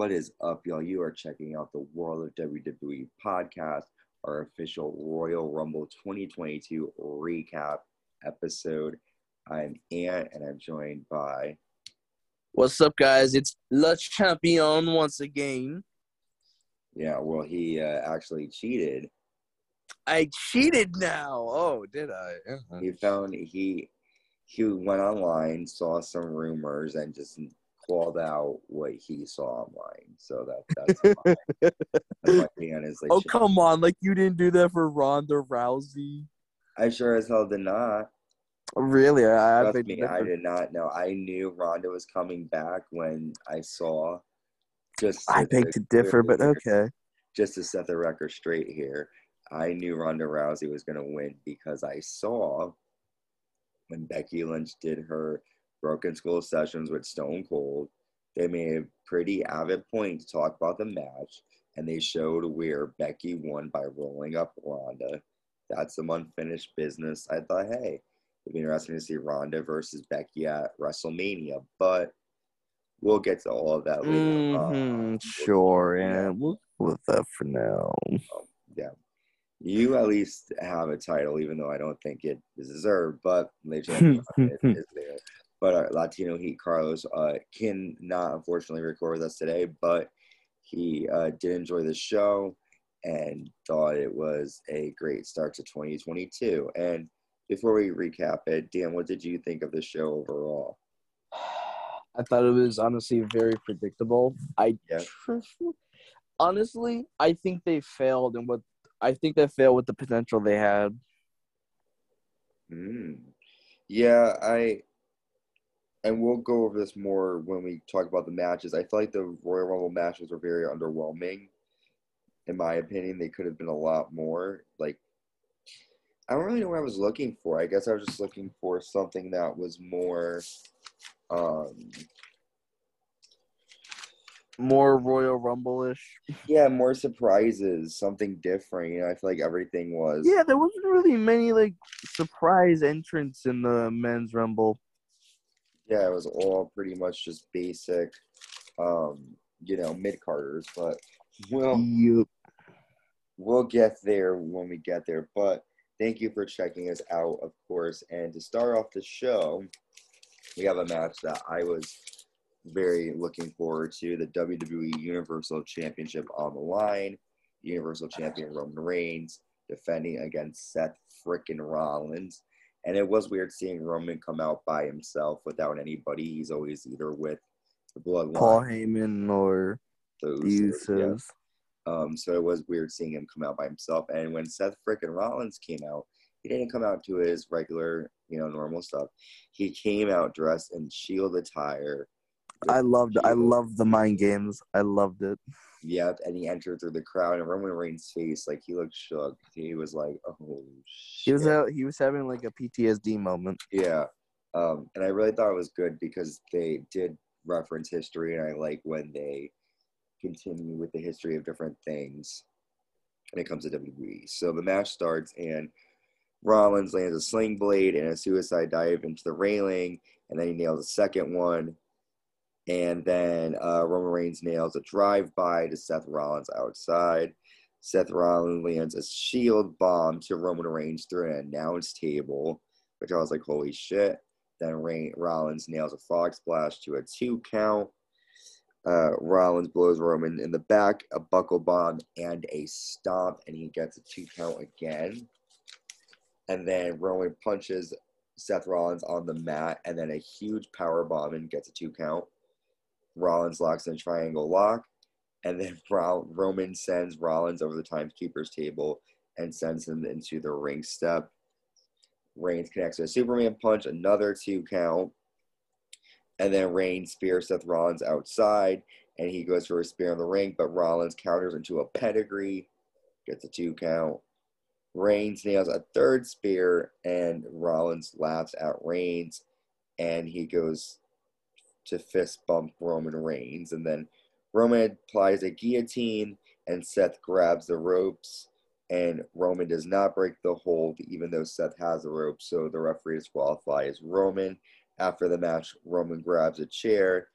What is up, y'all? You are checking out the World of WWE podcast, our official Royal Rumble 2022 recap episode. I'm Ant, and I'm joined by. What's up, guys? It's Le Champion once again. Yeah, well, he uh, actually cheated. I cheated now. Oh, did I? Uh-huh. He found he he went online, saw some rumors, and just called out what he saw online. So that that's my, that's my fan is like. Oh come on! Like you didn't do that for Ronda Rousey. I sure as hell did not. Really, I, Trust me, I did not know. I knew Ronda was coming back when I saw. Just I beg to differ, but okay. Just to set the record straight here, I knew Ronda Rousey was going to win because I saw when Becky Lynch did her Broken Skull sessions with Stone Cold. They made a pretty avid point to talk about the match, and they showed where Becky won by rolling up Ronda. That's some unfinished business. I thought, hey, it'd be interesting to see Ronda versus Becky at WrestleMania, but we'll get to all of that later. Mm-hmm, uh, sure, yeah, we'll with that for now. Um, yeah, you at least have a title, even though I don't think it is deserved, but Legend is, is there. But uh, Latino Heat Carlos uh, can not unfortunately record with us today, but he uh, did enjoy the show and thought it was a great start to 2022. And before we recap it, Dan, what did you think of the show overall? I thought it was honestly very predictable. I yeah. honestly, I think they failed and what I think they failed with the potential they had. Mm. Yeah, I and we'll go over this more when we talk about the matches. I feel like the Royal Rumble matches were very underwhelming. In my opinion, they could have been a lot more. Like, I don't really know what I was looking for. I guess I was just looking for something that was more, um, more Royal Rumble ish. Yeah, more surprises, something different. You know, I feel like everything was. Yeah, there wasn't really many like surprise entrants in the men's Rumble. Yeah, it was all pretty much just basic, um, you know, mid carders. But we'll yep. we'll get there when we get there. But thank you for checking us out, of course. And to start off the show, we have a match that I was very looking forward to the WWE Universal Championship on the line. Universal Champion Roman Reigns defending against Seth frickin' Rollins. And it was weird seeing Roman come out by himself without anybody. He's always either with the Bloodline, Paul Heyman, or those Yeah. Um, so it was weird seeing him come out by himself. And when Seth frickin' Rollins came out, he didn't come out to his regular, you know, normal stuff. He came out dressed in Shield attire I loved I loved the mind games. I loved it. Yep, and he entered through the crowd, and Roman Reigns' face, like he looked shook. He was like, "Oh shit." He was out, he was having like a PTSD moment. Yeah, um, and I really thought it was good because they did reference history, and I like when they continue with the history of different things when it comes to WWE. So the match starts, and Rollins lands a sling blade and a suicide dive into the railing, and then he nails a second one and then uh, Roman Reigns nails a drive by to Seth Rollins outside. Seth Rollins lands a shield bomb to Roman Reigns through an announce table, which I was like, holy shit. Then Rain- Rollins nails a frog splash to a two count. Uh, Rollins blows Roman in the back, a buckle bomb, and a stomp, and he gets a two count again. And then Roman punches Seth Rollins on the mat, and then a huge power bomb and gets a two count. Rollins locks in a triangle lock, and then Roman sends Rollins over the timekeeper's table and sends him into the ring step. Reigns connects a Superman punch, another two count, and then Reigns spears Seth Rollins outside, and he goes for a spear in the ring, but Rollins counters into a pedigree, gets a two count. Reigns nails a third spear, and Rollins laughs at Reigns, and he goes to fist bump Roman Reigns. And then Roman applies a guillotine, and Seth grabs the ropes. And Roman does not break the hold, even though Seth has the rope. So the referee disqualifies Roman. After the match, Roman grabs a chair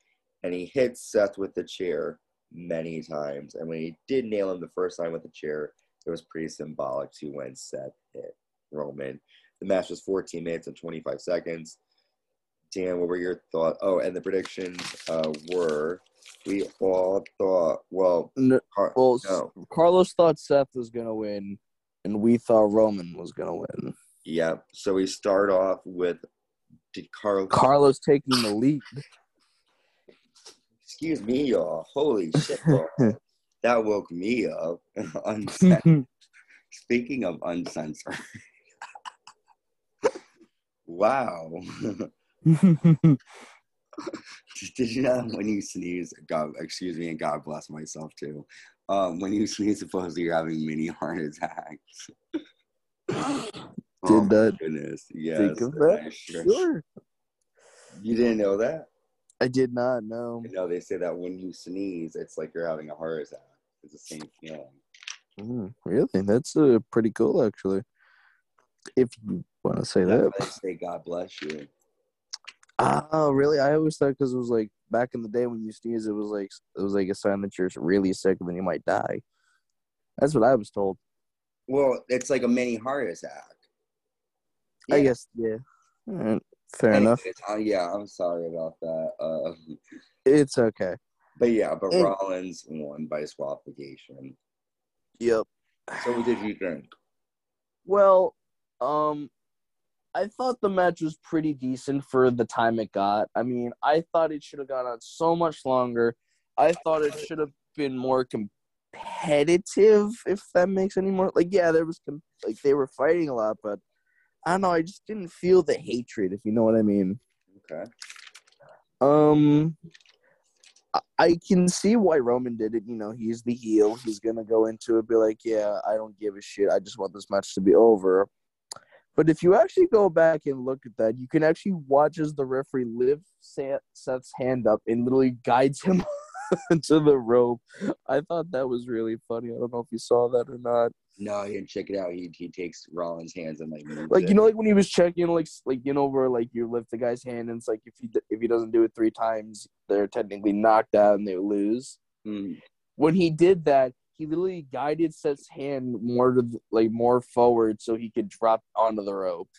and he hits Seth with the chair many times. And when he did nail him the first time with the chair, it was pretty symbolic to when Seth hit Roman. The match was 14 minutes and 25 seconds. Dan, what were your thoughts? Oh, and the predictions uh, were we all thought, well, No, Car- well, no. Carlos thought Seth was gonna win, and we thought Roman was gonna win. yeah. So we start off with did Carl? Carlos taking the lead. Excuse me, y'all. Holy shit, y'all. that woke me up. Uncensored. Speaking of uncensored, wow. Did you know when you sneeze? God, excuse me, and God bless myself too. Um, when you sneeze, supposedly you're having mini heart attacks. oh that goodness! Yes, Think of that? Sure- Sure. You didn't know that? I did not know. You know, they say that when you sneeze, it's like you're having a heart attack. It's the same feeling. Mm, really? That's uh, pretty cool, actually. If you want to say That's that. they say God bless you. Oh, really? I always thought because it was like back in the day when you sneeze, it was like it was like a sign that you're really sick and then you might die. That's what I was told. Well, it's like a mini heart attack. I guess, yeah. Right, Fair enough. Uh, yeah, I'm sorry about that. Uh, It's okay. but yeah, but And- Rollins won by disqualification. Yep. So what did you drink? Well, um, I thought the match was pretty decent for the time it got. I mean, I thought it should have gone on so much longer. I thought it should have been more competitive, if that makes any more. Like, yeah, there was com- like they were fighting a lot, but I don't know. I just didn't feel the hatred, if you know what I mean. Okay. Um, I- I can see why Roman did it. You know, he's the heel. He's gonna go into it, be like, "Yeah, I don't give a shit. I just want this match to be over." But if you actually go back and look at that, you can actually watch as the referee lifts Seth's hand up and literally guides him to the rope. I thought that was really funny. I don't know if you saw that or not. No, he didn't check it out. He he takes Rollins' hands and like Like you know, like when he was checking, like like you know, where like you lift the guy's hand, and it's like if he if he doesn't do it three times, they're technically knocked out and they lose. Mm, When he did that, he literally guided Seth's hand more to the, like more forward so he could drop onto the rope.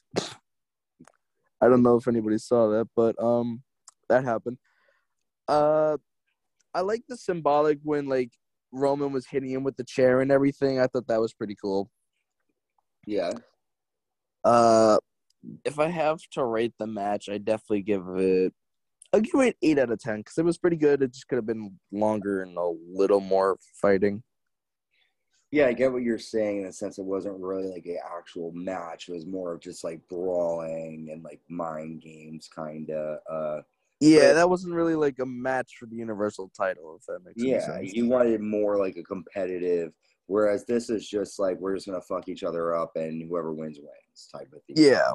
I don't know if anybody saw that, but um, that happened. Uh, I like the symbolic when like Roman was hitting him with the chair and everything. I thought that was pretty cool. yeah. Uh, if I have to rate the match, I definitely give it. I'll give it eight out of ten because it was pretty good. It just could have been longer and a little more fighting. Yeah, I get what you're saying in the sense it wasn't really like an actual match. It was more of just like brawling and like mind games, kind of. Uh, Yeah, But- that wasn't really like a match for the Universal title, if that makes yeah, sense. you wanted more like a competitive, whereas this is just like we're just gonna fuck each other up and whoever wins wins type of thing. Yeah.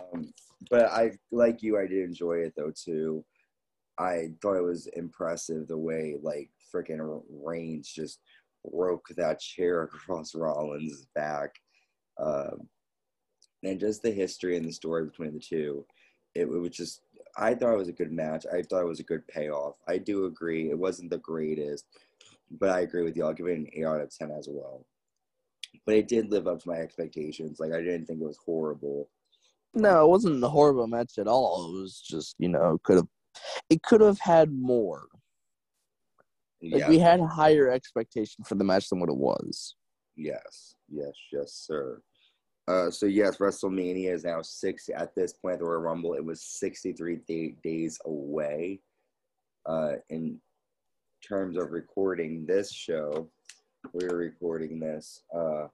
Um, but I like you. I did enjoy it though too. I thought it was impressive the way like freaking Reigns just broke that chair across Rollins' back, um, and just the history and the story between the two. It, it was just. I thought it was a good match. I thought it was a good payoff. I do agree it wasn't the greatest, but I agree with you. I'll give it an eight out of ten as well. But it did live up to my expectations. Like I didn't think it was horrible. No, it wasn't a horrible match at all. It was just you know could have it could have had more. Like Yeah. we had higher expectation for the match than what it was. Yes, yes, yes, sir. Uh, so yes, WrestleMania is now six at this point. The Royal Rumble, it was sixty-three day, days away. Uh, in terms of recording this show, we were recording this uh, a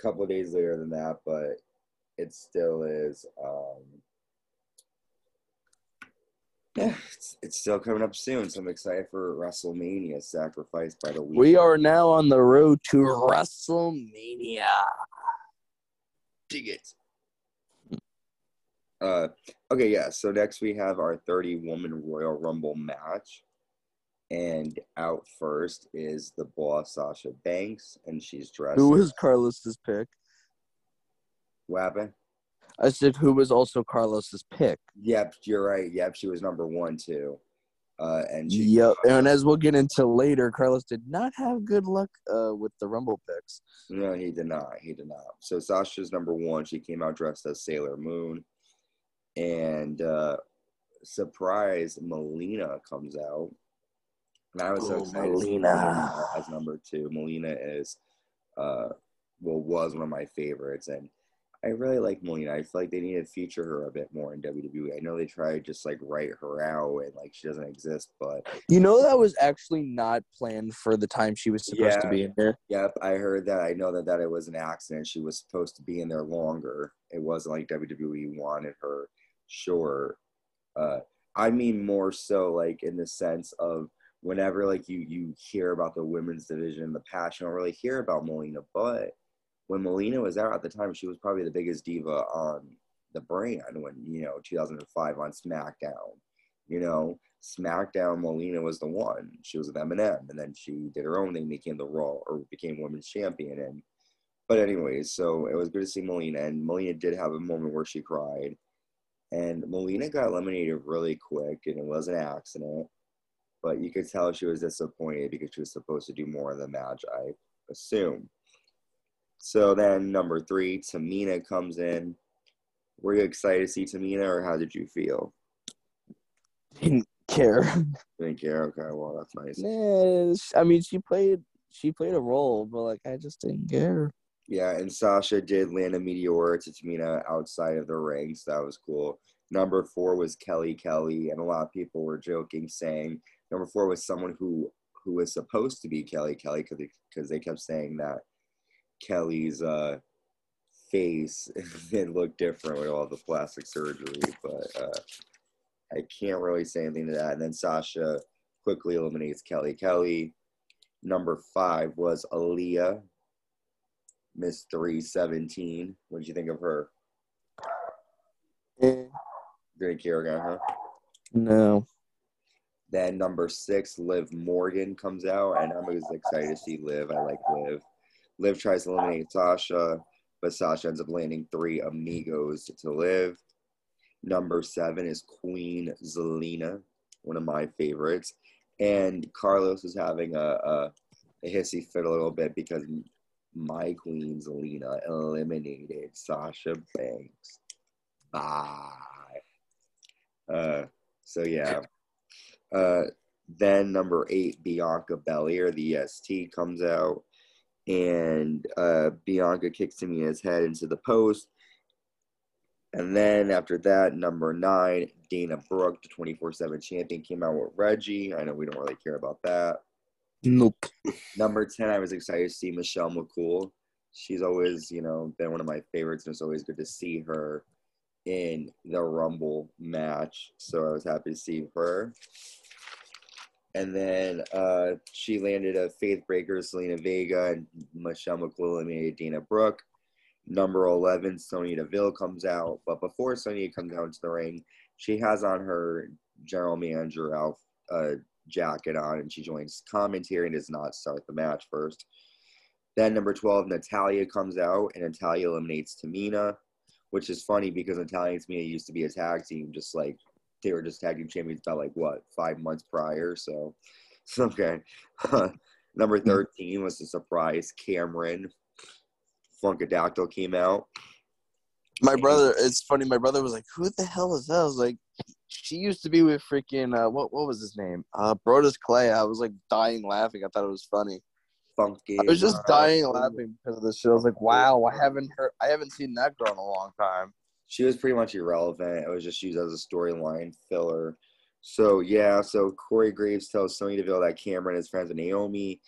couple of days later than that, but it still is. Um, it's, it's still coming up soon, so I'm excited for WrestleMania, sacrificed by the week. We are now on the road to WrestleMania. dig it. Uh, okay, yeah. So next we have our 30 woman Royal Rumble match. And out first is the boss Sasha Banks, and she's dressed. Who was Carlos's pick? What happened? I said who was also Carlos's pick. Yep, you're right. Yep, she was number one too. Uh, and she, Yep. And as we'll get into later, Carlos did not have good luck uh, with the Rumble picks. No, he did not. He did not. So Sasha's number one. She came out dressed as Sailor Moon, and uh, surprise, Melina comes out. And I was so Oh, excited Melina. Melina as number two. Melina is, uh, well, was one of my favorites, and I really like Melina. I feel like they need to feature her a bit more in WWE. I know they try to just like write her out and like she doesn't exist, but You know that was actually not planned for the time she was supposed to be in there. Yep, I heard that. I know that that it was an accident. She was supposed to be in there longer. It wasn't like WWE wanted her. Sure, uh, I mean more so like in the sense of whenever like you you hear about the women's division in the past, you don't really hear about Melina. But when Melina was out at the time, she was probably the biggest diva on the brand. When you know 2005 on SmackDown, you know SmackDown, Melina was the one. She was with Eminem, and then she did her own thing, became the Raw or became Women's Champion. And but anyways, so it was good to see Melina, and Melina did have a moment where she cried, and Melina got eliminated really quick, and it was an accident. But you could tell she was disappointed because she was supposed to do more in the match, I assume. So then number three, Tamina comes in. Were you excited to see Tamina, or how did you feel? Didn't care. Didn't care. Okay, well that's nice. Sh- I mean, she played she played a role, but like I just didn't care. Yeah, and Sasha did land a meteor to Tamina outside of the ring, so that was cool. Number four was Kelly Kelly, and a lot of people were joking, saying number four was someone who who was supposed to be Kelly Kelly because because they kept saying that Kelly's uh, face it looked different with all the plastic surgery, but uh, I can't really say anything to that. And then Sasha quickly eliminates Kelly Kelly. Number five was Aliyah, Miss 317. What did you think of her? Great Kerrigan, huh? no. Then number six, Liv Morgan comes out, and I'm always excited to see Liv. I like Liv. Liv tries to eliminate Sasha, but Sasha ends up landing three amigos to Liv. Number seven is Queen Zelina, one of my favorites. And Carlos is having a, a, a hissy fit a little bit because my Queen Zelina eliminated Sasha Banks. Bye. Uh, so yeah. Uh, then number eight, Bianca Belair, the EST, comes out, and uh, Bianca kicks Tamina's head into the post. And then after that, number nine, Dana Brooke, the 24 7 champion, came out with Reggie. I know we don't really care about that. Nope. Number 10, I was excited to see Michelle McCool. She's always, you know, been one of my favorites, and it's always good to see her in the Rumble match. So I was happy to see her. And then uh, she landed a Faith Breaker, Zelina Vega, and Michelle eliminated Dana Brooke. Number 11, Sonya Deville comes out. But before Sonya comes out into the ring, she has on her general manager Alf, uh, jacket on, and she joins commentary and does not start the match first. Then number 12, Natalya comes out, and Natalya eliminates Tamina, which is funny because Natalya and Tamina used to be a tag team, just like they were just tag team champions about like what, five months prior. So, okay. number 13 was a surprise Cameron Funkadactyl came out. My brother, it's funny. My brother was like, "Who the hell is that?" I was like, "She used to be with freaking uh, what? What was his name? Uh, Brodus Clay." I was like dying laughing. I thought it was funny. Funky. I was just dying laughing because of this shit. I was like, "Wow, I haven't heard, I haven't seen that girl in a long time." She was pretty much irrelevant. It was just used as a storyline filler. So yeah, so Corey Graves tells Sonya Deville that Cameron is friends with Naomi.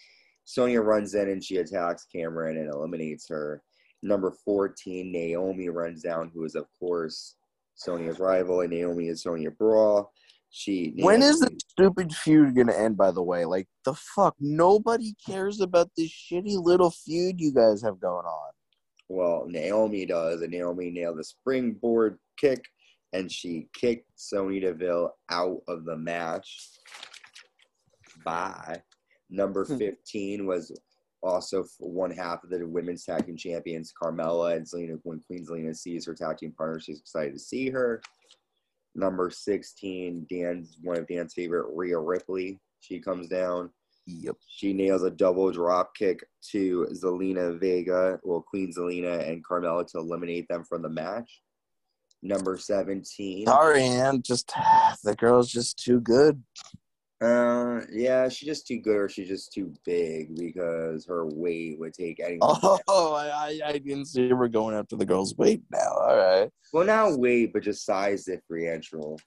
Sonya runs in and she attacks Cameron and eliminates her. Number 14, Naomi runs down, who is of course Sonya's rival, and Naomi is Sonya Brawl. She When is the stupid feud gonna end? By the way, like the fuck, nobody cares about this shitty little feud you guys have going on. Well, Naomi does, and Naomi nailed the springboard kick, and she kicked Sonya Deville out of the match. Bye. Number Hmm. 15 was also one half of the women's tag team champions, Carmella and Zelina. When Queen Zelina sees her tag team partner, she's excited to see her. Number 16, Dan's one of Dan's favorite, Rhea Ripley. She comes down. Yep. She nails a double drop kick to Zelina Vega, well, Queen Zelina and Carmella to eliminate them from the match. Number 17. Sorry, Ann. Just the girl's just too good. Uh, yeah, she's just too good or she's just too big because her weight would take anyone. Oh, I, I, didn't see we're going after the girl's weight now. All right. Well, not weight, but just size differential.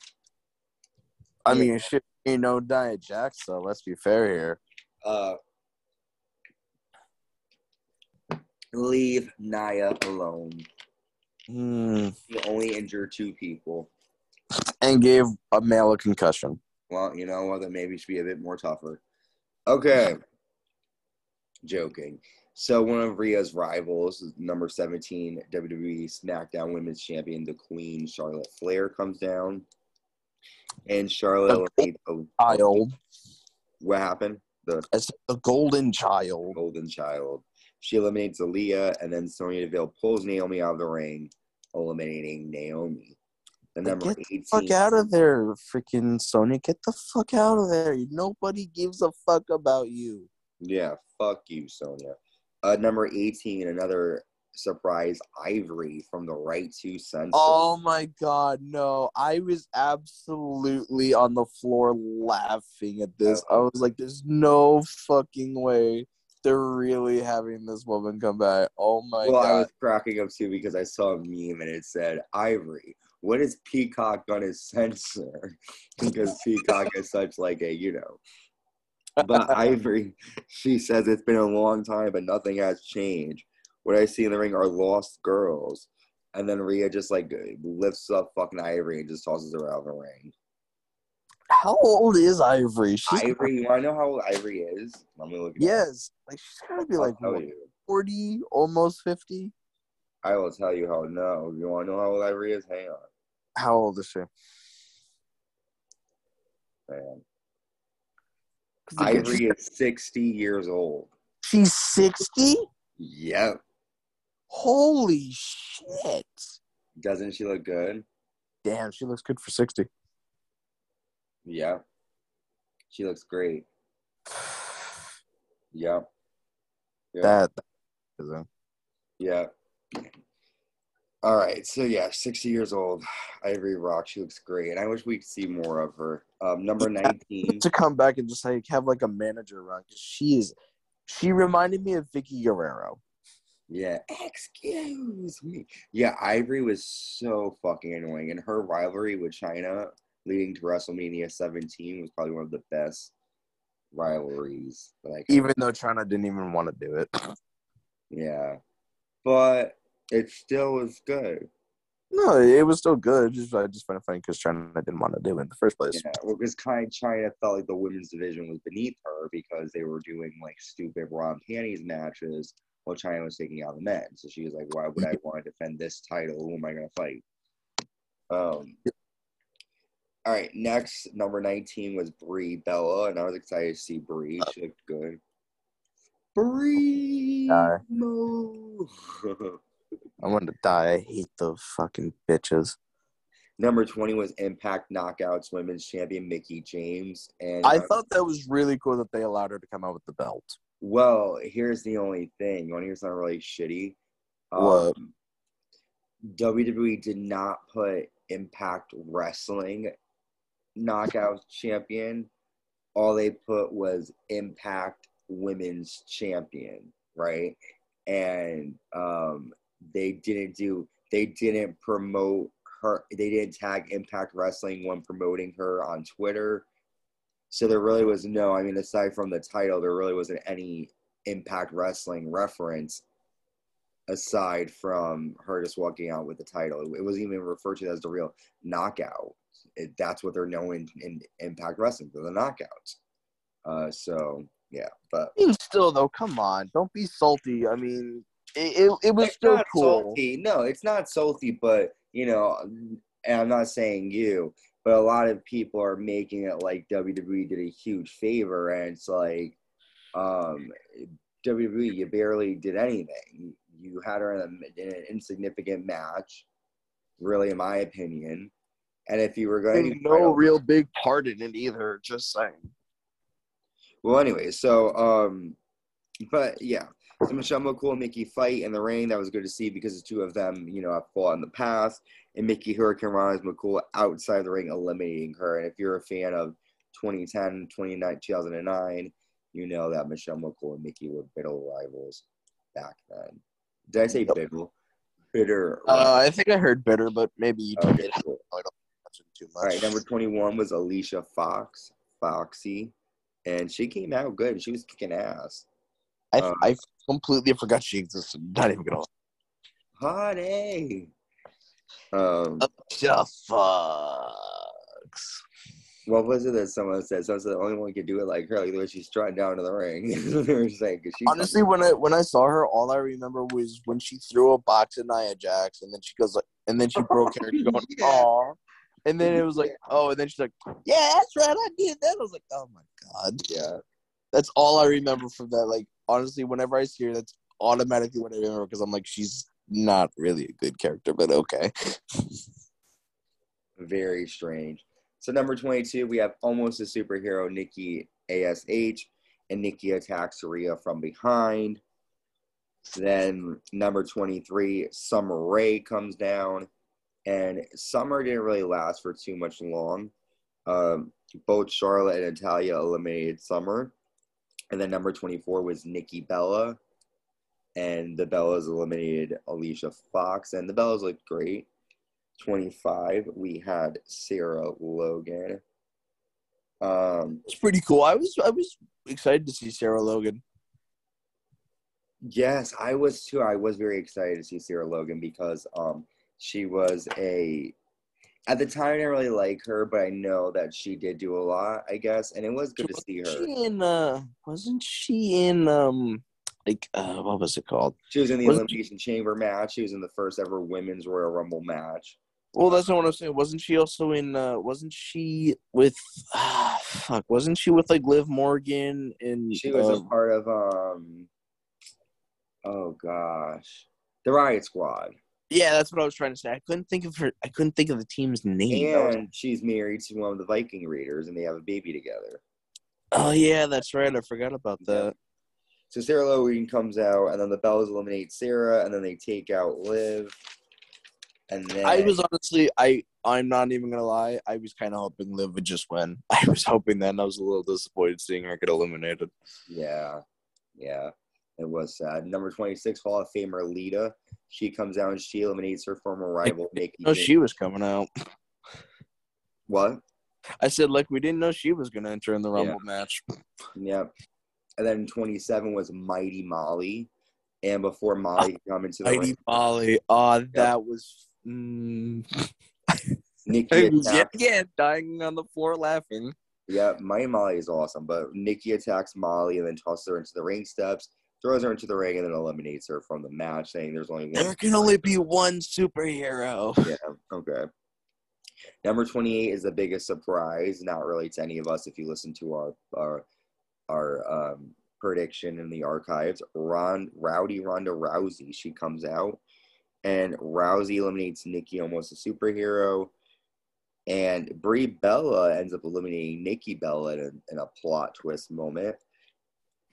I mean, shit, ain't no Nia Jax, so let's be fair here. Uh, leave Nia alone. Hmm. She only injured two people. And gave a male a concussion. Well, you know what? Then maybe should be a bit more tougher. Okay. Joking. So one of Rhea's rivals, number 17 WWE SmackDown Women's Champion, the Queen Charlotte Flair, comes down. And Charlotte Child. what happened? The As a golden child. Golden Child. She eliminates Aliyah, and then Sonya Deville pulls Naomi out of the ring, eliminating Naomi. The Like, number get 18. Fuck out of there, freaking Sonya. Get the fuck out of there. Nobody gives a fuck about you. Yeah, fuck you, Sonya. Uh, number 18, another surprise Ivory from the Right to Censor. Oh my god, no. I was absolutely on the floor laughing at this. I was like, there's no fucking way they're really having this woman come back. Oh my well, I was cracking up too because I saw a meme and it said, Ivory, what is Peacock gonna censor? because Peacock is such like a, you know. But Ivory, she says it's been a long time, but nothing has changed. What I see in the ring are lost girls. And then Rhea just like lifts up fucking Ivory and just tosses her out of the ring. How old is Ivory? She's Ivory, you wanna know how old Ivory is? Let me look it up. Yes. Like she's gotta be I'll like what, 40, almost 50. I will tell you how no. You wanna know how old Ivory is? Hang on, How old is she? man. Ivory is sixty years old. She's 60? Yep. Holy shit. Doesn't she look good? Damn, she looks good for 60. Yeah. She looks great. Yep. Yeah. That, that is a- Yeah. All right. So yeah, sixty years old. Ivory Rock. She looks great, and I wish we could see more of her. Um, number nineteen. to come back and just like have like a manager run she is she reminded me of Vickie Guerrero. Yeah. Excuse me. Yeah, Ivory was so fucking annoying, and her rivalry with Chyna leading to WrestleMania 17 was probably one of the best rivalries that I. Even though Chyna didn't even want to do it. yeah, but it still was good. No, it was still good. Just I just find it funny because Chyna didn't want to do it in the first place. Yeah, well, because kind Chyna felt like the women's division was beneath her because they were doing like stupid and panties matches while Chyna was taking out the men. So she was like, "Why would I want to defend this title? Who am I going to fight?" Um. All right, next number nineteen was Brie Bella, and I was excited to see Brie. She looked good. Brie. Uh, I wanted to die. I hate those fucking bitches. number twenty was Impact Knockouts Women's Champion Mickie James, and I uh, thought that was really cool that they allowed her to come out with the belt. Well, here's the only thing. You want to hear something really shitty? What? Um, WWE did not put Impact Wrestling Knockout Champion. All they put was Impact Women's Champion, right? And um, they didn't do. They didn't promote her. They didn't tag Impact Wrestling when promoting her on Twitter. So there really was no, I mean, aside from the title, there really wasn't any Impact Wrestling reference aside from her just walking out with the title. It wasn't even referred to as the real knockout. It, that's what they're known in, in Impact Wrestling for the knockouts. Uh, so yeah, but mean, still though, come on, don't be salty. I mean, it, it, it was still cool. salty. No, it's not salty, but you know, and I'm not saying you, but a lot of people are making it like WWE did a huge favor, and it's like, um, WWE, you barely did anything. You had her in, a, in an insignificant match, really, in my opinion, And if you were going to no real big part in it either. Just saying. Well, anyway, so um, but yeah, so Michelle McCool and Mickie fight in the ring. That was good to see because the two of them, you know, have fought in the past. And Mickie Hurricane Rana's McCool outside the ring, eliminating her. And if you're a fan of 2010, 2009, 2009, you know that Michelle McCool and Mickie were bitter rivals back then. Did I say Yep. bitter? Bitter. Uh, I think I heard bitter, but maybe you Okay, did. cool. I don't mention too much. All right, number 21 was Alicia Fox, Foxy. And she came out good. She was kicking ass. I, um, I completely forgot she existed. Not even gonna. Honey. Um, The fucks. what was it that someone said? Someone said the only one who could do it like her, like the way she's strutting down to the ring. they were saying, 'cause she Honestly, when I when I saw her, all I remember was when she threw a box at Nia Jax, and then she goes like, and then she broke her going, Yeah. "Aw," and then it was like, "Oh," and then she's like, "Yeah, that's right, I did that." I was like, "Oh my god." yeah. That's all I remember from that. Like honestly, whenever I see her, that's automatically what I remember because I'm like, she's not really a good character, but okay. Very strange. So number 22, we have almost a superhero, Nikki ASH, and Nikki attacks Rhea from behind. Then number 23, Summer Rae comes down, and Summer didn't really last for too much long. Um, both Charlotte and Natalya eliminated Summer. And then number 24 was Nikki Bella. And the Bellas eliminated Alicia Fox. And the Bellas looked great. 25, we had Sarah Logan. Um, It's pretty cool. I was I was excited to see Sarah Logan. yes, I was too. I was very excited to see Sarah Logan because um, she was a. At the time, I didn't really like her, but I know that she did do a lot, I guess, and it was good to see her. She in uh wasn't she in um like uh what was it called? She was in the Wasn't- Elimination Chamber match. She was in the first ever Women's Royal Rumble match. Well, that's not what I'm saying. Wasn't she also in? uh Wasn't she with? Ah, fuck. Wasn't she with like Liv Morgan and? She was uh, a part of um. Oh gosh, the Riot Squad, yeah, that's what I was trying to say. I couldn't think of her. I couldn't think of the team's name. And she's married to one of the Viking Raiders, and they have a baby together. oh yeah, that's right. I forgot about that. So Sarah Logan comes out, and then the Bellas eliminate Sarah, and then they take out Liv. And then I was honestly, I I'm not even gonna lie. I was kind of hoping Liv would just win. I was hoping that, and I was a little disappointed seeing her get eliminated. yeah, yeah, it was sad. Number twenty six Hall of Famer Lita, she comes out and she eliminates her former rival Nikki. No, she was coming out. what? I said like we didn't know she was gonna enter in the Rumble match. Yep. And then twenty seven was Mighty Molly, and before Molly come into the Mighty ring, Molly. Oh, that was. Mm, Nikki was attacked. dying on the floor laughing. Yeah, Mighty Molly is awesome, but Nikki attacks Molly and then tosses her into the ring steps, throws her into the ring, and then eliminates her from the match, saying there's only one. There can only be one superhero. Yeah, okay. Number 28 is the biggest surprise, not really to any of us if you listen to our our our um, prediction in the archives. Ron Rowdy Ronda Rousey, she comes out and Rousey eliminates Nikki almost a superhero. And Brie Bella ends up eliminating Nikki Bella in a, in a plot twist moment.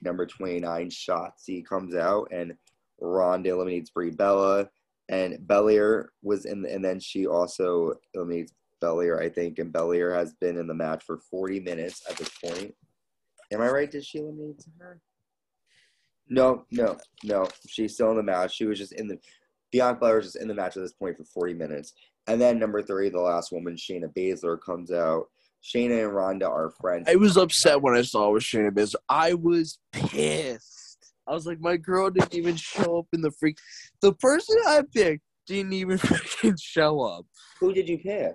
Number 29, Shotzi comes out and Ronda eliminates Brie Bella and Belair was in, the, and then she also eliminates Belair, I think, and Belair has been in the match for 40 minutes at this point. Am I right? Did she eliminate her? No, no, no. She's still in the match. She was just in the Bianca Belair was just in the match at this point for 40 minutes. And then number three, the last woman, Shayna Baszler, comes out. Shayna and Ronda are friends. I was upset when I saw it was Shayna Baszler. I was pissed. I was like, my girl didn't even show up in the freak. The person I picked didn't even freaking show up. Who did you pick?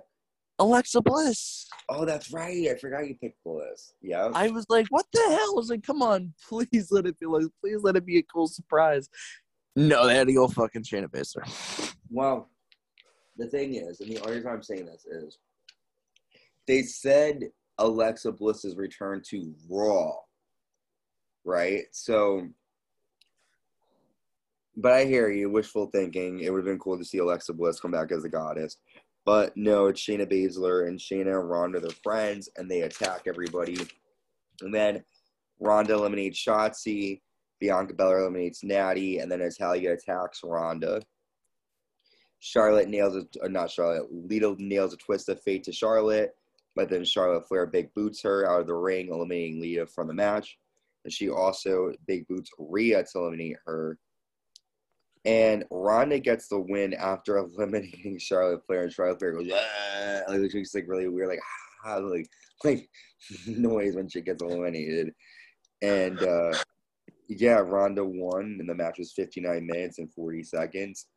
Alexa Bliss. Oh, that's right. I forgot you picked Bliss. Yeah. I was like, what the hell? I was like, come on, please let it be like, please let it be a cool surprise. No, they had to go fucking Shayna Baszler. Well, the thing is, and the only reason I'm saying this is they said Alexa Bliss's return to Raw, right? So, but I hear you, wishful thinking. It would have been cool to see Alexa Bliss come back as a goddess. But no, it's Shayna Baszler and Shayna and Ronda, they're friends, and they attack everybody. And then Ronda eliminates Shotzi, Bianca Belair eliminates Natty, and then Natalya attacks Ronda. Charlotte nails a, uh, not Charlotte, Lita nails a twist of fate to Charlotte, but then Charlotte Flair big boots her out of the ring, eliminating Lita from the match. And she also big boots Rhea to eliminate her. And Ronda gets the win after eliminating Charlotte Flair, and Charlotte Flair goes, like she's like really weird, like ah, like like noise when she gets eliminated. And uh, yeah, Ronda won, and the match was 59 minutes and 40 seconds.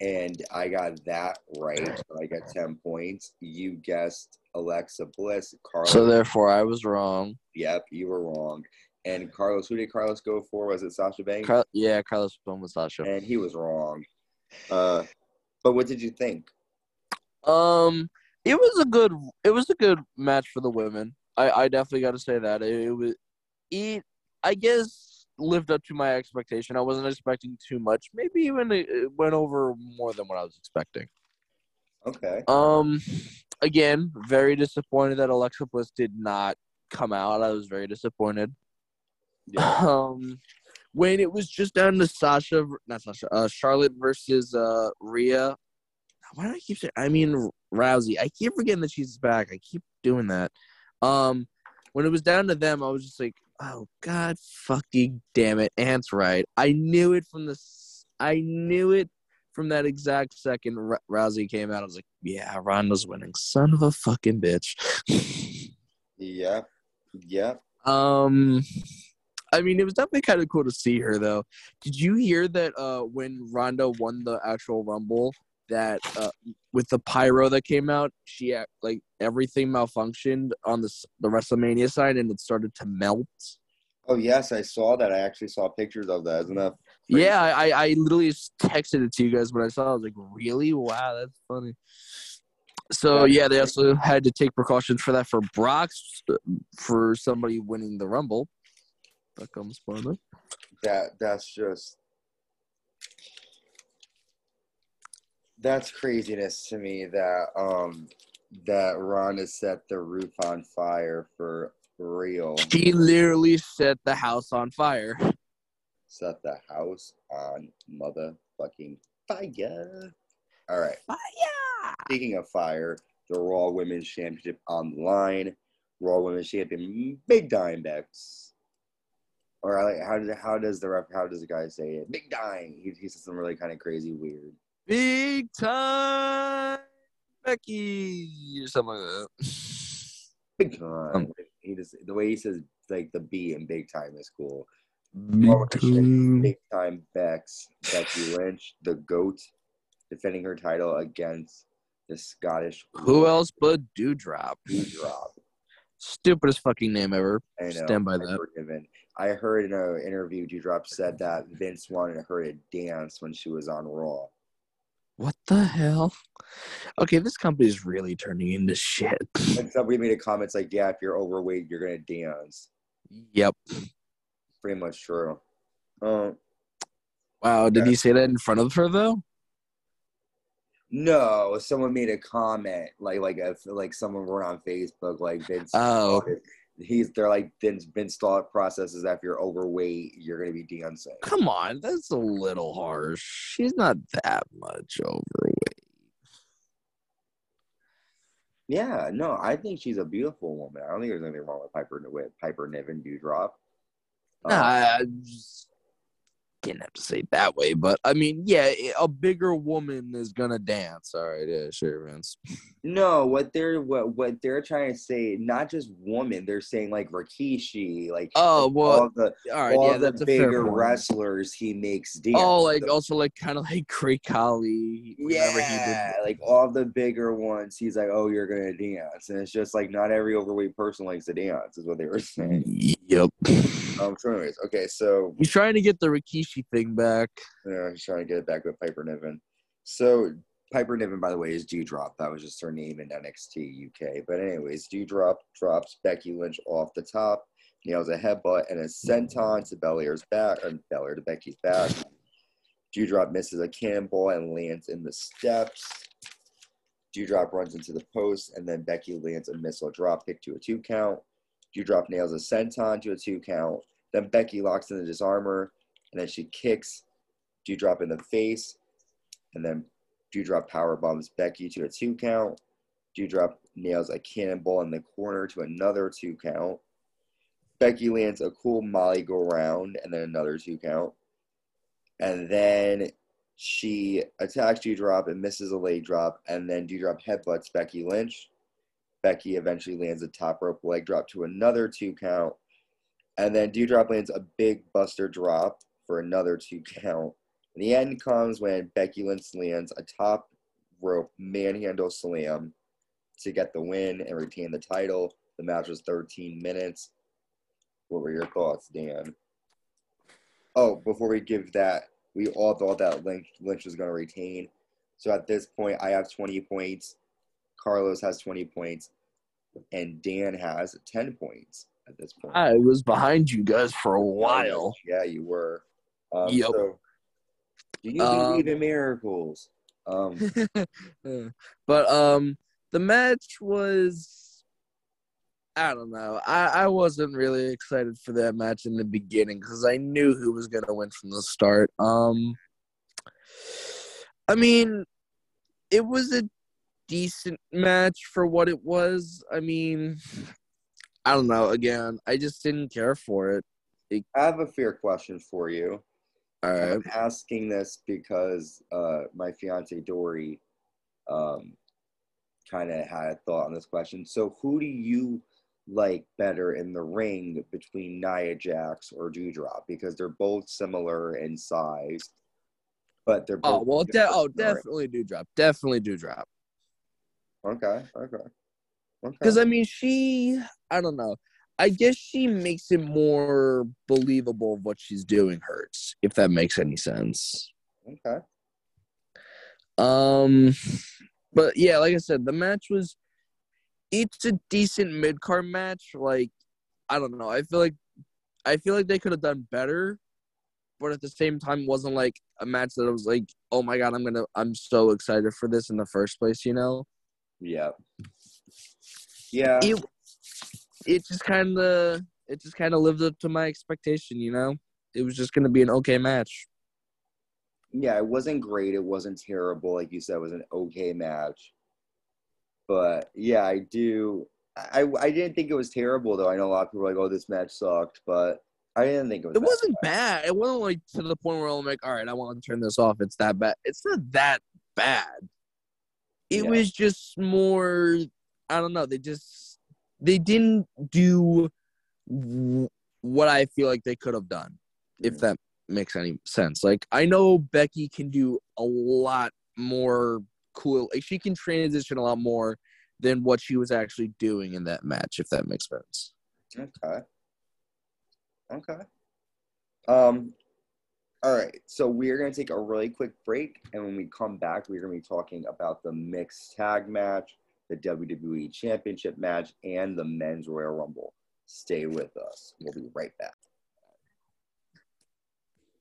And I got that right. So I got 10 points. You guessed Alexa Bliss. Carlos. So therefore, I was wrong. Yep, you were wrong. And Carlos, who did Carlos go for? Was it Sasha Banks? Car- yeah, Carlos won with Sasha. And he was wrong. Uh, but what did you think? Um, it was a good. It was a good match for the women. I, I definitely got to say that it, it was. It I guess lived up to my expectation. I wasn't expecting too much. Maybe even it went over more than what I was expecting. Okay. Um, again, very disappointed that Alexa Bliss did not come out. I was very disappointed. Yeah. Um, when it was just down to Sasha, not Sasha, uh, Charlotte versus uh Rhea. Why do I keep saying? I mean Rousey. I keep forgetting that she's back. I keep doing that. Um, when it was down to them, I was just like, oh god, fucking damn it, Ant's right. I knew it from the. I knew it from that exact second R- Rousey came out. I was like, yeah, Ronda's winning. Son of a fucking bitch. yeah. Yeah. Um I mean, it was definitely kind of cool to see her, though. Did you hear that uh, when Ronda won the actual Rumble, that uh, with the pyro that came out, she like everything malfunctioned on the the WrestleMania side, and it started to melt. Oh yes, I saw that. I actually saw pictures of that. Isn't that? Crazy? Yeah, I I literally texted it to you guys when I saw. it. I was like, really? Wow, that's funny. So yeah, they also had to take precautions for that for Brock's for somebody winning the Rumble that comes further. That that's just that's craziness to me that um that Ron has set the roof on fire for real. He literally set the house on fire. Set the house on motherfucking fire. All right. Fire. Speaking of fire, the Raw Women's Championship on the line. Raw Women's Champion Big Diamondbacks or like how does how does the rep how does the guy say it? Big Dime. He, he says something really kind of crazy, weird. Big time, Becky, or something like that. Big time. He just the way he says like the B in big time is cool. Big time. Big time Bex Becky Lynch, the goat, defending her title against the Scottish. Who else but Doudrop? Doudrop. Stupidest fucking name ever. I know. Stand by that. Forgiven. I heard in an interview, Doudrop said that Vince wanted her to dance when she was on Raw. What the hell? Okay, this company is really turning into shit. And somebody made a comment like, "Yeah, if you're overweight, you're gonna dance." Yep. Pretty much true. Um, wow, did yeah. he say that in front of her though? No, someone made a comment like like if like someone wrote on Facebook like Vince. Oh. Started, he's they're like Vince Vince thought process is if you're overweight, you're gonna be dancing. Come on, that's a little harsh. She's not that much overweight. Yeah, no, I think she's a beautiful woman. I don't think there's anything wrong with Piper with Piper Niven Doudrop. Um, nah, I just didn't have to say it that way, but I mean, yeah, a bigger woman is gonna dance. All right, yeah, sure, Vince. No, what they're what what they're trying to say, not just woman, they're saying like Rikishi, like oh well, all the all, right, all yeah, the bigger wrestlers he makes oh, dance. Oh, like so, also like kind of like Great Khali. Yeah, like all the bigger ones, he's like, oh, you're gonna dance, and it's just like not every overweight person likes to dance, is what they were saying. Yep. Um. So, anyways, okay, so he's trying to get the Rikishi thing back. Yeah, he's trying to get it back with Piper Niven. So Piper Niven, by the way, is Doudrop. That was just her name in NXT UK. But anyways, Doudrop drops Becky Lynch off the top, nails a headbutt and a senton to Belair's back, and Belair to Becky's back. Doudrop misses a cannonball and lands in the steps. Doudrop runs into the post, and then Becky lands a missile drop kick to a two count. Doudrop nails a senton to a two count. Then Becky locks in the disarmer, and then she kicks Doudrop in the face, and then Doudrop power bombs Becky to a two count. Doudrop nails a cannonball in the corner to another two count. Becky lands a cool Molly go round and then another two count. And then she attacks Doudrop and misses a leg drop, and then Doudrop headbutts Becky Lynch. Becky eventually lands a top rope leg drop to another two count. And then Doudrop lands a big buster drop for another two count. And the end comes when Becky Lynch lands a top rope manhandle slam to get the win and retain the title. The match was 13 minutes. What were your thoughts, Dan? Oh, before we give that, we all thought that Lynch, Lynch was going to retain. So at this point, I have 20 points. Carlos has 20 points. And Dan has 10 points at this point. I was behind you guys for a while. Yeah, you were. Um, Yep. So, do you Um, believe in miracles? Um, but um the match was I don't know. I, I wasn't really excited for that match in the beginning because I knew who was gonna win from the start. Um I mean it was a decent match for what it was. I mean I don't know, again, I just didn't care for it. I have a fair question for you. Alright. I'm asking this because uh, my fiance Dory um, kind of had a thought on this question. So, who do you like better in the ring between Nia Jax or Doudrop? Because they're both similar in size, but they're Oh both. well de- oh in the ring. definitely Doudrop. Definitely do Okay, okay, okay. Because I mean, she, I don't know. I guess she makes it more believable what she's doing hurts, if that makes any sense. okay. Um, but yeah, like I said, the match was. It's a decent mid card match. Like, I don't know. I feel like, I feel like they could have done better, but at the same time, wasn't like a match that I was like, oh my god, I'm gonna, I'm so excited for this in the first place. You know. Yeah. Yeah. it it just kind of it just kind of lived up to my expectation you know it was just going to be an okay match yeah, it wasn't great. It wasn't terrible. Like you said, it was an okay match. But yeah, I do. I I didn't think it was terrible though. I know a lot of people are like, "Oh, this match sucked," but I didn't think it was. it wasn't bad it wasn't like to the point where i'm like all right i want to turn this off it's that bad it's not that bad it Yeah. was just more i don't know they just they didn't do w- what i feel like they could have done if Mm. that makes any sense. Like I know Becky can do a lot more cool. Like she can transition a lot more than what she was actually doing in that match. If that makes sense. Okay. Okay. Um. All right. So we're gonna take a really quick break, and when we come back, we're gonna be talking about the mixed tag match, the WWE Championship match, and the Men's Royal Rumble. Stay with us. We'll be right back.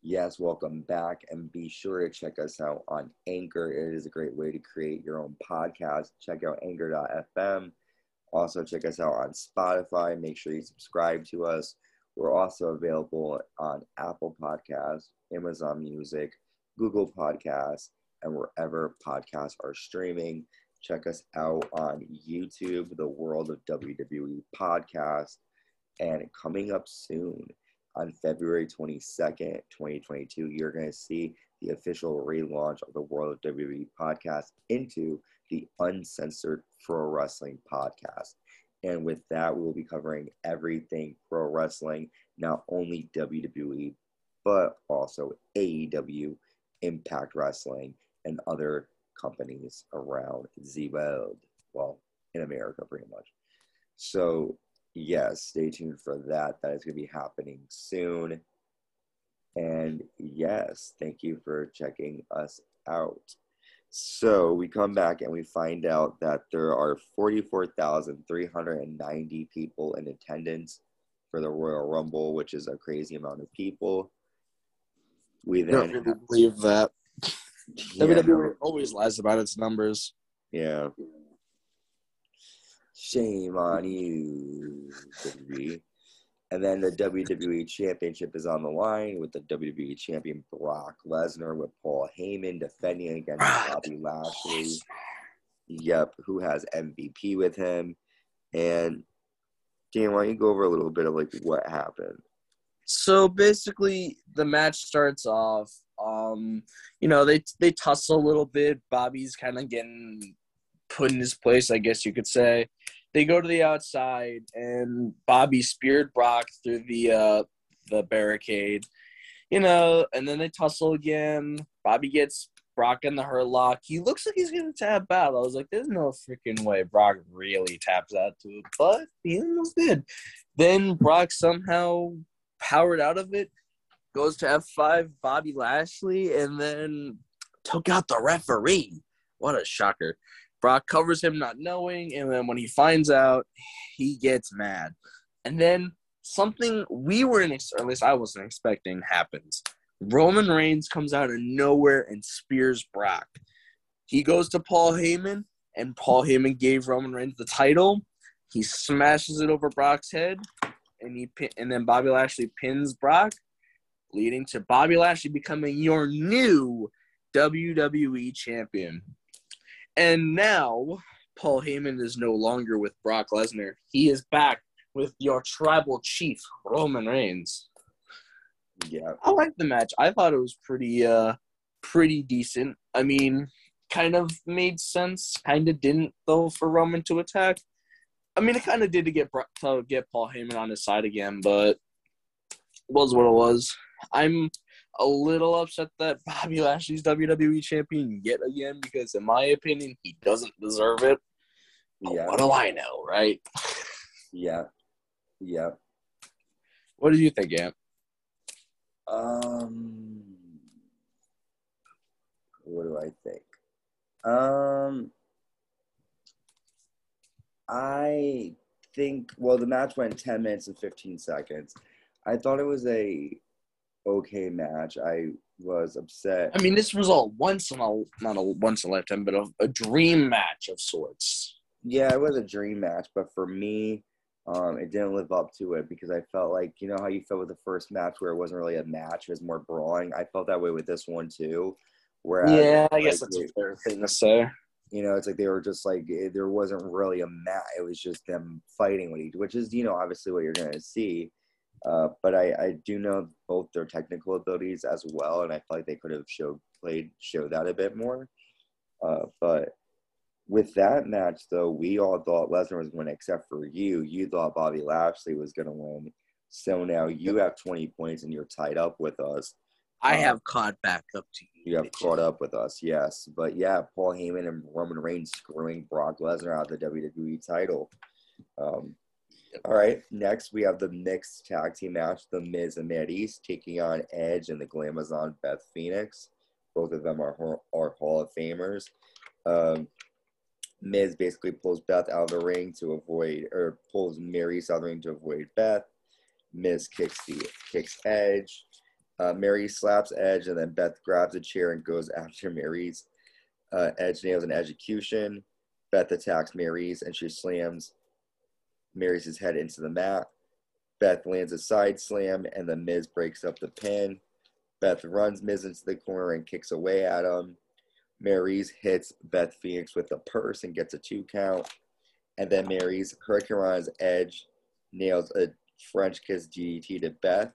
Yes, welcome back, and be sure to check us out on Anchor. It is a great way to create your own podcast. Check out Anchor.fm. Also, check us out on Spotify. Make sure you subscribe to us. We're also available on Apple Podcasts, Amazon Music, Google Podcasts, and wherever podcasts are streaming. Check us out on YouTube, the World of WWE podcast. And coming up soon on February 22nd, 2022, you're going to see the official relaunch of the World of WWE podcast into the Uncensored Pro Wrestling podcast. And with that, we will be covering everything pro wrestling, not only WWE, but also AEW, Impact Wrestling, and other companies around the world. Well, in America, pretty much. So, yes, stay tuned for that. That is going to be happening soon. And yes, thank you for checking us out. So we come back and we find out that there are 44,390 people in attendance for the Royal Rumble, which is a crazy amount of people. We then really believe that. Yeah, WWE always lies about its numbers. Yeah. Shame on you, WWE. And then the WWE Championship is on the line with the WWE Champion Brock Lesnar with Paul Heyman defending against Bobby Lashley. Yep, who has MVP with him. And Dan, why don't you go over a little bit of like what happened? So basically, the match starts off. Um, you know, they they tussle a little bit. Bobby's kind of getting put in his place, I guess you could say. They go to the outside, and Bobby speared Brock through the uh, the barricade. You know, and then they tussle again. Bobby gets Brock in the hurt lock. He looks like he's gonna tap out. I was like, "There's no freaking way Brock really taps out to it," but he almost did. Then Brock somehow powered out of it, goes to F5 Bobby Lashley, and then took out the referee. What a shocker. Brock covers him not knowing, and then when he finds out, he gets mad. And then something we weren't, or at least I wasn't expecting, happens. Roman Reigns comes out of nowhere and spears Brock. He goes to Paul Heyman, and Paul Heyman gave Roman Reigns the title. He smashes it over Brock's head, and he pin- and then Bobby Lashley pins Brock, leading to Bobby Lashley becoming your new WWE champion. And now Paul Heyman is no longer with Brock Lesnar. He is back with your tribal chief Roman Reigns. Yeah. I liked the match. I thought it was pretty uh pretty decent. I mean, kind of made sense, kind of didn't though for Roman to attack. I mean, it kind of did to get to get Paul Heyman on his side again, but it was what it was. I'm a little upset that Bobby Lashley's WWE champion yet again because, in my opinion, he doesn't deserve it. Yeah. What do I know, right? Yeah. Yeah. What do you think, Ant? Um, what do I think? Um, I think well, the match went ten minutes and fifteen seconds. I thought it was a okay match. I was upset. I mean, this was a once in a not a once in a lifetime, but a, a dream match of sorts. Yeah, it was a dream match, but for me, um, it didn't live up to it because I felt like you know how you felt with the first match where it wasn't really a match, it was more brawling. I felt that way with this one too. Whereas, yeah, I guess like, that's it- a fair thing to say. you know, it's like they were just like eh, there wasn't really a match. It was just them fighting with each, which is you know obviously what you're gonna see. Uh, but I, I do know both their technical abilities as well, and I feel like they could have showed played show that a bit more. Uh, but with that match, though, we all thought Lesnar was going to, except for you. You thought Bobby Lashley was going to win. So now you have 20 points and you're tied up with us. I Um, have caught back up to you. You have caught up with us, yes. But yeah, Paul Heyman and Roman Reigns screwing Brock Lesnar out of the WWE title. Um, all right, next we have the mixed tag team match: The Miz and East taking on Edge and the Glamazon Beth Phoenix. Both of them are are Hall of Famers. Um, Miz basically pulls Beth out of the ring to avoid, or pulls Mary out of the ring to avoid Beth. Miz kicks the kicks Edge. Uh, Mary slaps Edge, and then Beth grabs a chair and goes after Maryse. Uh, Edge nails an execution. Beth attacks Maryse, and she slams Mary's head into the mat. Beth lands a side slam, and the Miz breaks up the pin. Beth runs Miz into the corner and kicks away at him. Maryse hits Beth Phoenix with a purse and gets a two count. And then Maryse Hurricanrana's Edge nails a French kiss DDT to Beth.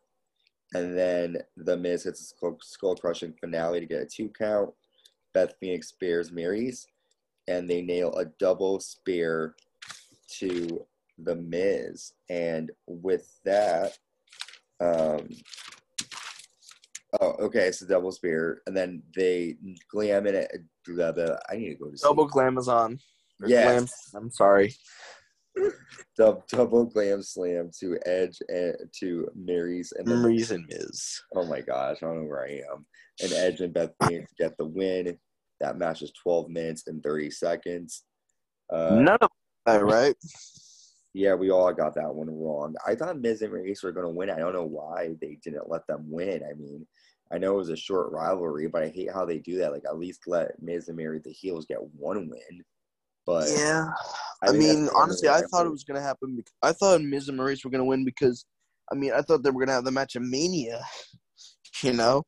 And then The Miz hits a skull crushing finale to get a two count. Beth Phoenix spares Maryse. And they nail a double spear to The Miz. And with that, um, oh, okay, it's a double spear. And then they glam in it. Blah, blah, I need to go to sleep. Double Glamazon. Yes. Glam- I'm sorry. Dub, double glam slam to Edge and to Maryse and then Reason is. oh my gosh, I don't know where I am. And Edge and Beth Phoenix get the win. That match is 12 minutes and 30 seconds. Uh, None of that, right? Yeah, we all got that one wrong. I thought Miz and Maryse were going to win. I don't know why they didn't let them win. I mean, I know it was a short rivalry, but I hate how they do that. Like, at least let Miz and Mary, the heels, get one win. But yeah. I, that's mean, honestly, I thought it was gonna happen. Because, I thought Miz and Maryse were gonna win because, I mean, I thought they were gonna have the match of Mania. You know,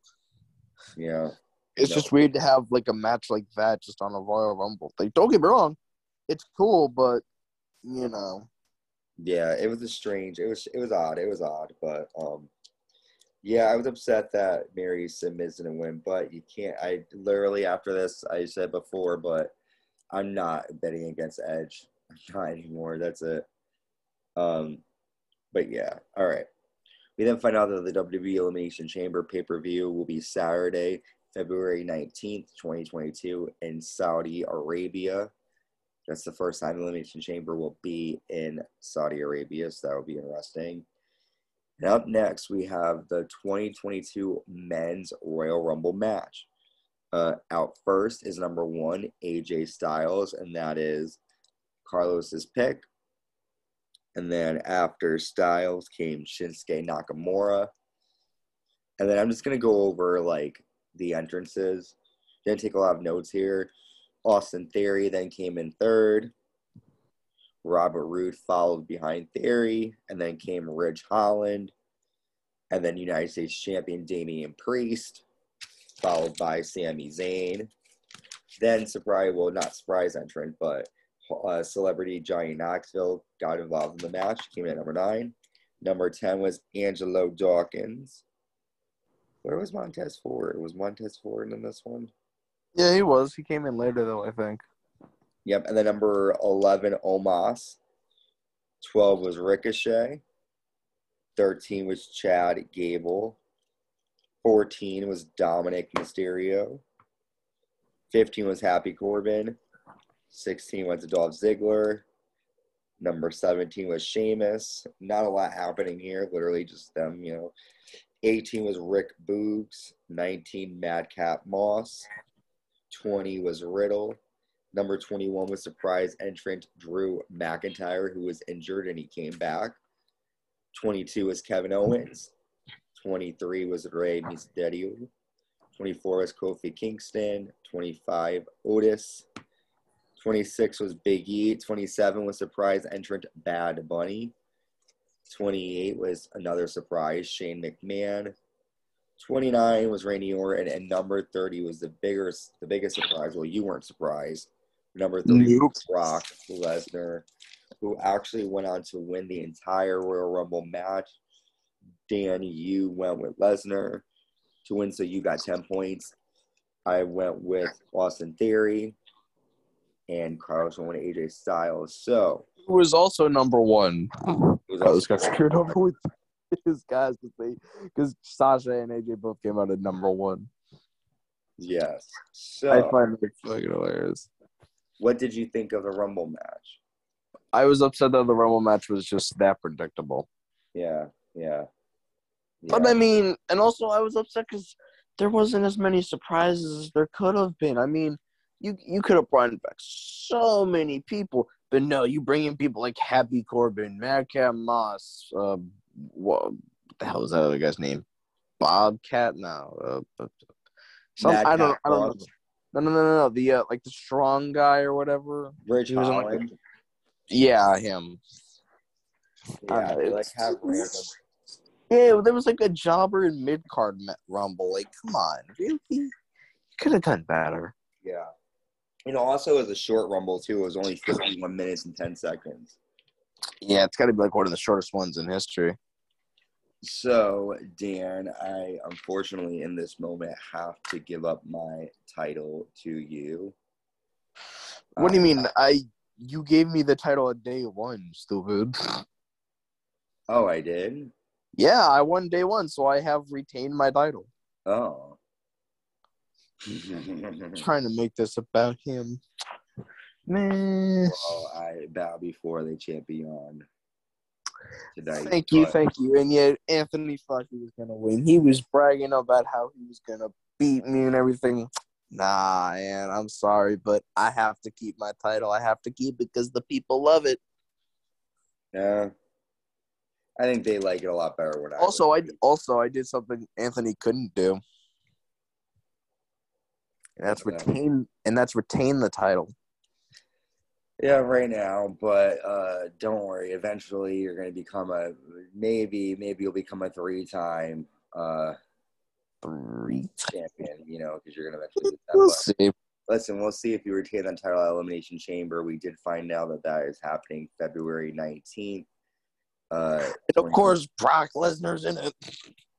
Yeah, it's No. just weird to have like a match like that just on a Royal Rumble. Like, don't get me wrong, it's cool, but you know, yeah. It was a strange. It was it was odd. It was odd, but um, yeah, I was upset that Mary Miz didn't win, but you can't. I literally after this, I said before, but I'm not betting against Edge. I'm not anymore. That's it. Um, but yeah, all right. We then find out that the WWE Elimination Chamber pay per view will be Saturday, February 19th, 2022, in Saudi Arabia. That's the first time the Elimination Chamber will be in Saudi Arabia, so that will be interesting. And up next, we have the 2022 Men's Royal Rumble match. Uh, out first is number one, AJ Styles, and that is Carlos's pick. And then after Styles came Shinsuke Nakamura. And then I'm just gonna go over like the entrances. Didn't take a lot of notes here. Austin Theory then came in third. Robert Roode followed behind Theory, and then came Ridge Holland, and then United States champion Damian Priest, followed by Sami Zayn. Then surprise, well, not surprise entrant, but uh, celebrity Johnny Knoxville got involved in the match. Came in at number nine. Number ten was Angelo Dawkins. Where was Montez Ford? Was Montez Ford in this one? Yeah, he was. He came in later though, I think. Yep. And then number 11, Omos. 12 was Ricochet. 13 was Chad Gable. 14 was Dominic Mysterio. 15 was Happy Corbin. 16 went to Dolph Ziggler. Number 17 was Sheamus. Not a lot happening here. Literally just them, you know. 18 was Rick Boogs. 19, Madcap Moss. 20 was Riddle. Number 21 was surprise entrant Drew McIntyre, who was injured and he came back. 22 was Kevin Owens. 23 was Rey Mysterio. 24 was Kofi Kingston. 25, Otis. 26 was Big E. 27 was surprise entrant Bad Bunny. 28 was another surprise, Shane McMahon. 29 was Randy Orton, and number 30 was the biggest the biggest surprise. Well, you weren't surprised. Number 30 Nope. was Brock Lesnar, who actually went on to win the entire Royal Rumble match. Dan, you went with Lesnar to win, so you got 10 points. I went with Austin Theory, and Carlos went with AJ Styles. So Who was also number one. it was oh, I was got screwed over with his guys because Sasha and AJ both came out at number one. yes. I find it fucking hilarious. what did you think of the Rumble match? I was upset that the Rumble match was just that predictable. Yeah, yeah. But I mean, and also I was upset because there wasn't as many surprises as there could have been. I mean, you you could have brought back so many people, but no, you bring in people like Happy Corbin, Madcap Moss, uh, what, the hell is that other guy's name? Bobcat? No, uh, some, I don't, I don't know. No, no, no, no, no. The uh, like the strong guy or whatever. Was in, like. Yeah, him. yeah, uh, they like have random. Yeah, there was like a jobber in mid card rumble. Like, come on, really? You could have done better. Yeah. You know, also as a short Rumble too, it was only 51 minutes and 10 seconds. Yeah, it's got to be like one of the shortest ones in history. So, Dan, I unfortunately in this moment have to give up my title to you. What do you Um, mean? I you gave me the title at day one, stupid. Oh, I did. Yeah, I won day one, so I have retained my title. Oh. Trying to make this about him. Man. well, I bow before the champion tonight. Thank you, but- thank you. And yet Anthony thought he was gonna win. He was bragging about how he was gonna beat me and everything. Nah, and I'm sorry, but I have to keep my title. I have to keep it because the people love it. Yeah. I think they like it a lot better when I Also, I also I did something Anthony couldn't do. And that's retain and that's retain the title. Yeah, right now, but uh, don't worry. Eventually, you're going to become a maybe, maybe you'll become a three-time uh, Three. champion. You know, because you're going to eventually. Get that, We'll see. Listen, we'll see if you retain that title at Elimination Chamber. We did find out that that is happening February 19th. Uh, And of course, Brock Lesnar's in it.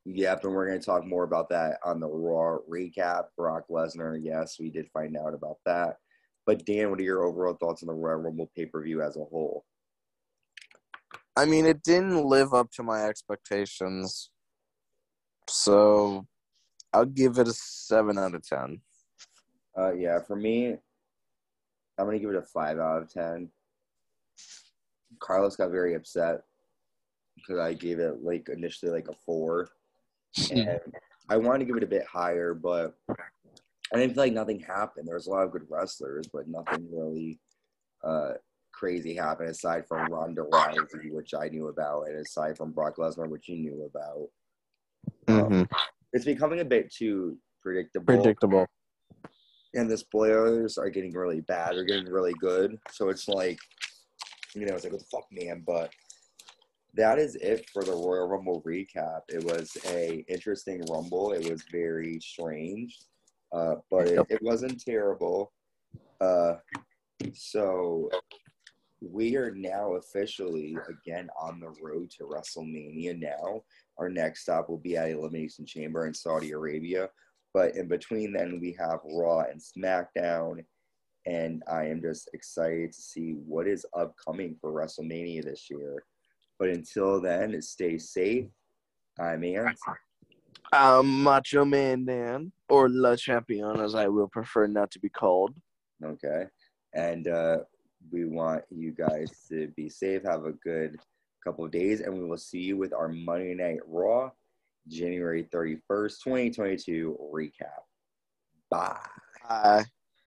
Yep, and we're going to talk more about that on the Raw recap. Brock Lesnar, yes, we did find out about that. But Dan, what are your overall thoughts on the Royal Rumble pay per view as a whole? I mean, it didn't live up to my expectations. So I'll give it a 7 out of 10. Uh, yeah, for me, I'm going to give it a five out of ten. Carlos got very upset because I gave it like initially like a four, and I wanted to give it a bit higher, but I didn't feel like nothing happened. There was a lot of good wrestlers, but nothing really uh, crazy happened aside from Ronda Rousey, which I knew about, and aside from Brock Lesnar, which you knew about. Mhm. It's becoming a bit too predictable. Predictable. and the spoilers are getting really bad or getting really good. So it's like, you know, it's like, what the fuck, man? But that is it for the Royal Rumble recap. It was a interesting Rumble. It was very strange, uh, but it, it wasn't terrible. Uh, so we are now officially again on the road to WrestleMania. Now our next stop will be at Elimination Chamber in Saudi Arabia. But in between then, we have Raw and SmackDown. And I am just excited to see what is upcoming for WrestleMania this year. But until then, stay safe. I'm Ant. Um, Macho Man Dan, or La Champion, as I will prefer not to be called. Okay. And uh, we want you guys to be safe. Have a good couple of days. And we will see you with our Monday Night Raw, January 31st, 2022 recap. Bye. Bye.